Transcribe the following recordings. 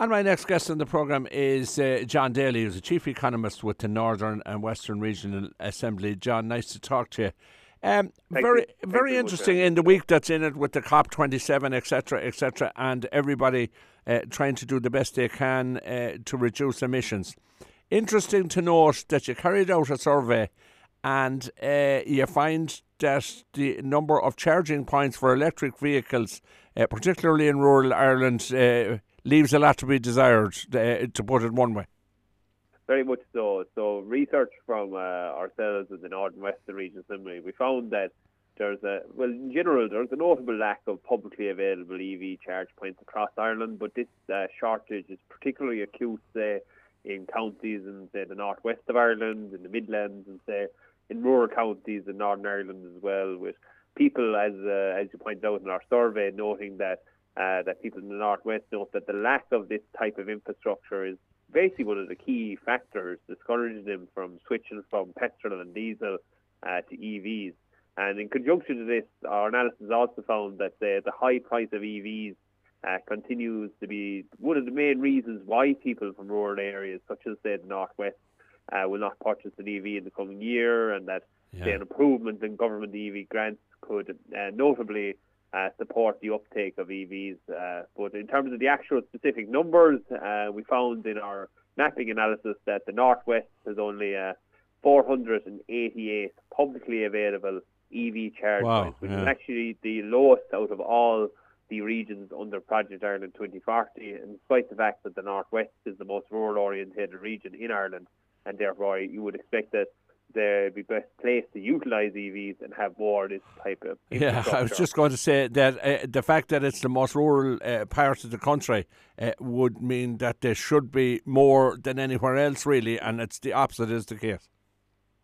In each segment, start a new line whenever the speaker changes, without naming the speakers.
And my next guest on the programme is uh, John Daly, who's a chief economist with the Northern and Western Regional Assembly. John, nice to talk to you. Um, very,
you.
very interesting in the week that's in it with the COP27, etc., etc., and everybody uh, trying to do the best they can uh, to reduce emissions. Interesting to note that you carried out a survey and uh, you find that the number of charging points for electric vehicles, uh, particularly in rural Ireland, uh, leaves a lot to be desired, uh, to put it one way.
Very much so. So research from uh, ourselves in the Northern Western Region Assembly, we found that there's a well in general there's a notable lack of publicly available EV charge points across Ireland, but this uh, shortage is particularly acute, say, in counties in say the northwest of Ireland, in the Midlands, and say in rural counties in Northern Ireland as well, with people, as uh, as you pointed out in our survey, noting that uh, that people in the northwest note that the lack of this type of infrastructure is basically one of the key factors discouraging them from switching from petrol and diesel uh, to EVs. And in conjunction to this, our analysis also found that the, the high price of EVs uh, continues to be one of the main reasons why people from rural areas, such as say the northwest, uh, will not purchase an EV in the coming year, and that yeah. say, an improvement in government EV grants could uh, notably uh, support the uptake of EVs. Uh, but in terms of the actual specific numbers, uh, we found in our mapping analysis that the Northwest has only uh, 488 publicly available EV charge
wow,
points, which
yeah.
is actually the lowest out of all the regions under Project Ireland 2040, and despite the fact that the Northwest is the most rural oriented region in Ireland, and therefore you would expect that they'd be best placed to utilise EVs and have more of this type of.
Yeah, I was just going to say that uh, the fact that it's the most rural uh, part of the country uh, would mean that there should be more than anywhere else, really, and it's the opposite is the case.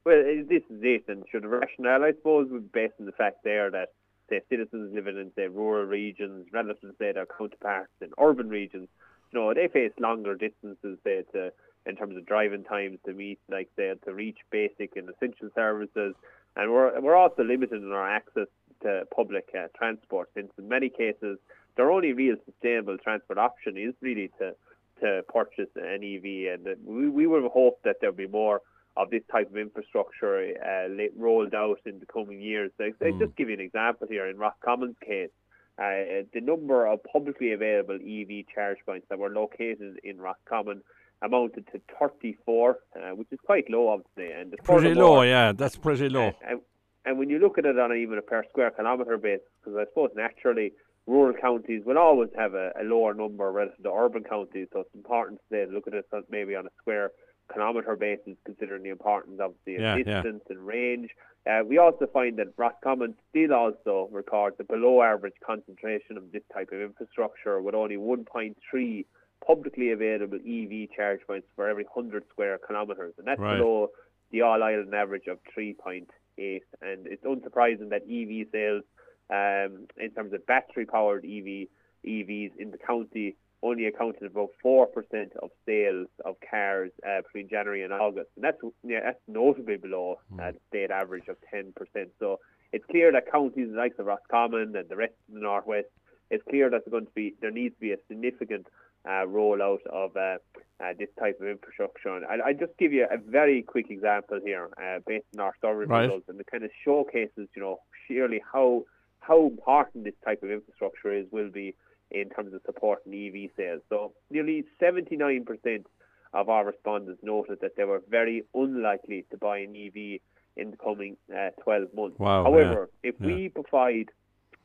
Well, this is it, and should the rationale, I suppose, would be based on the fact there that say citizens living in say rural regions, relative to say their counterparts in urban regions, you know, they face longer distances, say to in terms of driving times to meet, like say, to reach basic and essential services. And we're, we're also limited in our access to public uh, transport, since in many cases, their only real sustainable transport option is really to, to purchase an EV. And we, we would hope that there'll be more of this type of infrastructure uh, rolled out in the coming years. So, mm. Just give you an example here, in Roscommon's case, uh, the number of publicly available EV charge points that were located in Roscommon amounted to 34, uh, which is quite low, obviously. And
pretty low, yeah, that's pretty low.
Uh, and, and, when you look at it on even a per square kilometre basis, because I suppose naturally rural counties will always have a, a, lower number relative to urban counties, so it's important to look at it maybe on a square kilometre basis, considering the importance of the
yeah,
distance
yeah.
and range. Uh, we also find that Roscommon still also records a below average concentration of this type of infrastructure, with only 1.3 publicly available EV charge points for every 100 square kilometres, and that's
right.
below the all island average of 3.8. And it's unsurprising that EV sales, um, in terms of battery powered EV EVs in the county, only accounted about four percent of sales of cars uh, between January and August, and that's yeah, that's notably below mm. uh, the state average of ten percent. So it's clear that counties like the Roscommon and the rest of the northwest, it's clear that going to be there needs to be a significant uh, rollout of uh, uh, this type of infrastructure. And I, I just give you a very quick example here, uh, based on our survey
right.
results, and it kind of showcases, you know, sheerly how how important this type of infrastructure is will be in terms of supporting EV sales. So nearly 79% of our respondents noted that they were very unlikely to buy an EV in the coming uh, 12 months.
Wow,
However,
yeah,
if
yeah.
we provide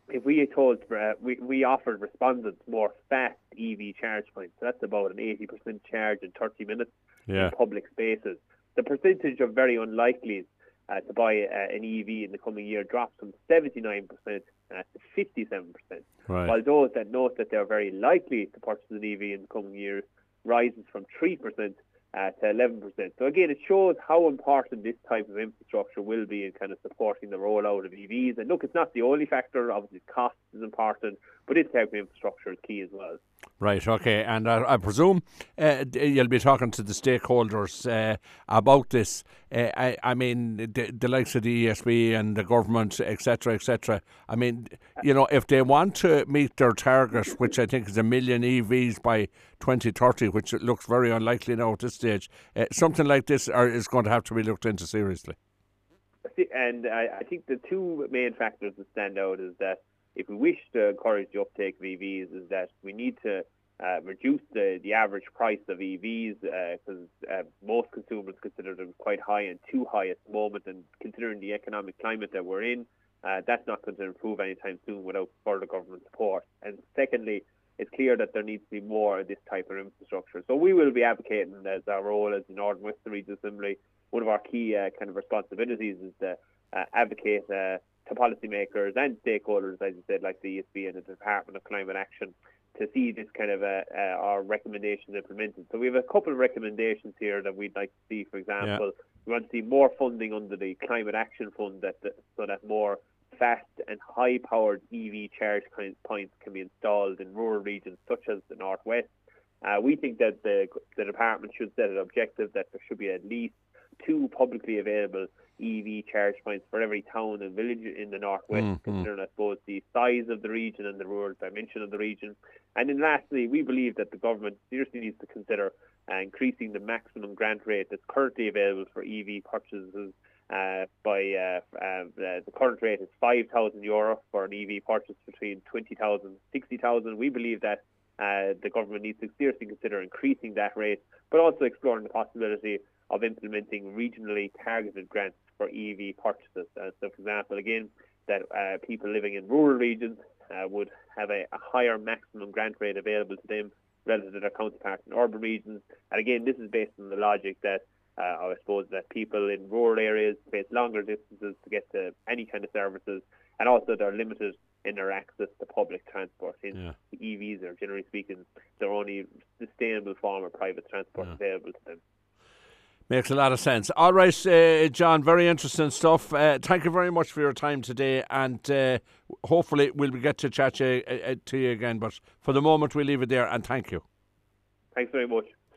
if we told uh, we, we offered respondents more fast EV charge points, so that's about an 80% charge in 30 minutes
yeah.
in public spaces. The percentage of very unlikely uh, to buy uh, an EV in the coming year drops from 79% uh, to 57%,
right.
while those that note that they're very likely to purchase an EV in the coming year rises from 3% uh, to 11%. So again, it shows how important this type of infrastructure will be in kind of supporting the rollout of EVs. And look, it's not the only factor. Obviously, cost is important, but its of infrastructure is key as well.
Right, okay. And I, I presume uh, you'll be talking to the stakeholders uh, about this. Uh, I, I mean, the, the, likes of the ESB and the government, etc., etc. I mean, you know, if they want to meet their target, which I think is a million EVs by 2030, which looks very unlikely now at this stage, uh, something like this are, is going to have to be looked into seriously.
And I, I think the two main factors that stand out is that if we wish to encourage the uptake of EVs, is that we need to uh, reduce the, the average price of EVs because uh, uh, most consumers consider them quite high and too high at the moment. And considering the economic climate that we're in, uh, that's not going to improve anytime soon without further government support. And secondly, it's clear that there needs to be more of this type of infrastructure. So we will be advocating as our role as the Northern Western Region Assembly. One of our key uh, kind of responsibilities is to uh, advocate to policymakers and stakeholders, as you said, like the ESB and the Department of Climate Action, to see this kind of uh, uh, our recommendations implemented. So we have a couple of recommendations here that we'd like to see. For example, yeah. we want to see more funding under the Climate Action Fund, that, that so that more fast and high-powered EV charge points can be installed in rural regions such as the northwest. Uh, we think that the the department should set an objective that there should be at least two publicly available EV charge points for every town and village in the northwest, mm-hmm. considering, I suppose, the size of the region and the rural dimension of the region. And then lastly, we believe that the government seriously needs to consider uh, increasing the maximum grant rate that's currently available for EV purchases uh, by uh, uh, the current rate is 5,000 euro for an EV purchase between 20,000 and 60,000. We believe that uh, the government needs to seriously consider increasing that rate, but also exploring the possibility of implementing regionally targeted grants for EV purchases. Uh, so, for example, again, that uh, people living in rural regions uh, would have a, a, higher maximum grant rate available to them relative to their counterparts in urban regions. And again, this is based on the logic that uh, I suppose that people in rural areas face longer distances to get to any kind of services, and also they're limited in their access to public transport. In yeah. EVs are generally speaking the only sustainable form of private transport yeah. available to them.
Makes a lot of sense. All right, uh, John, very interesting stuff. Uh, thank you very much for your time today, and uh, hopefully we'll get to chat to, uh, uh, to you again. But for the moment, we'll leave it there, and thank you.
Thanks very much.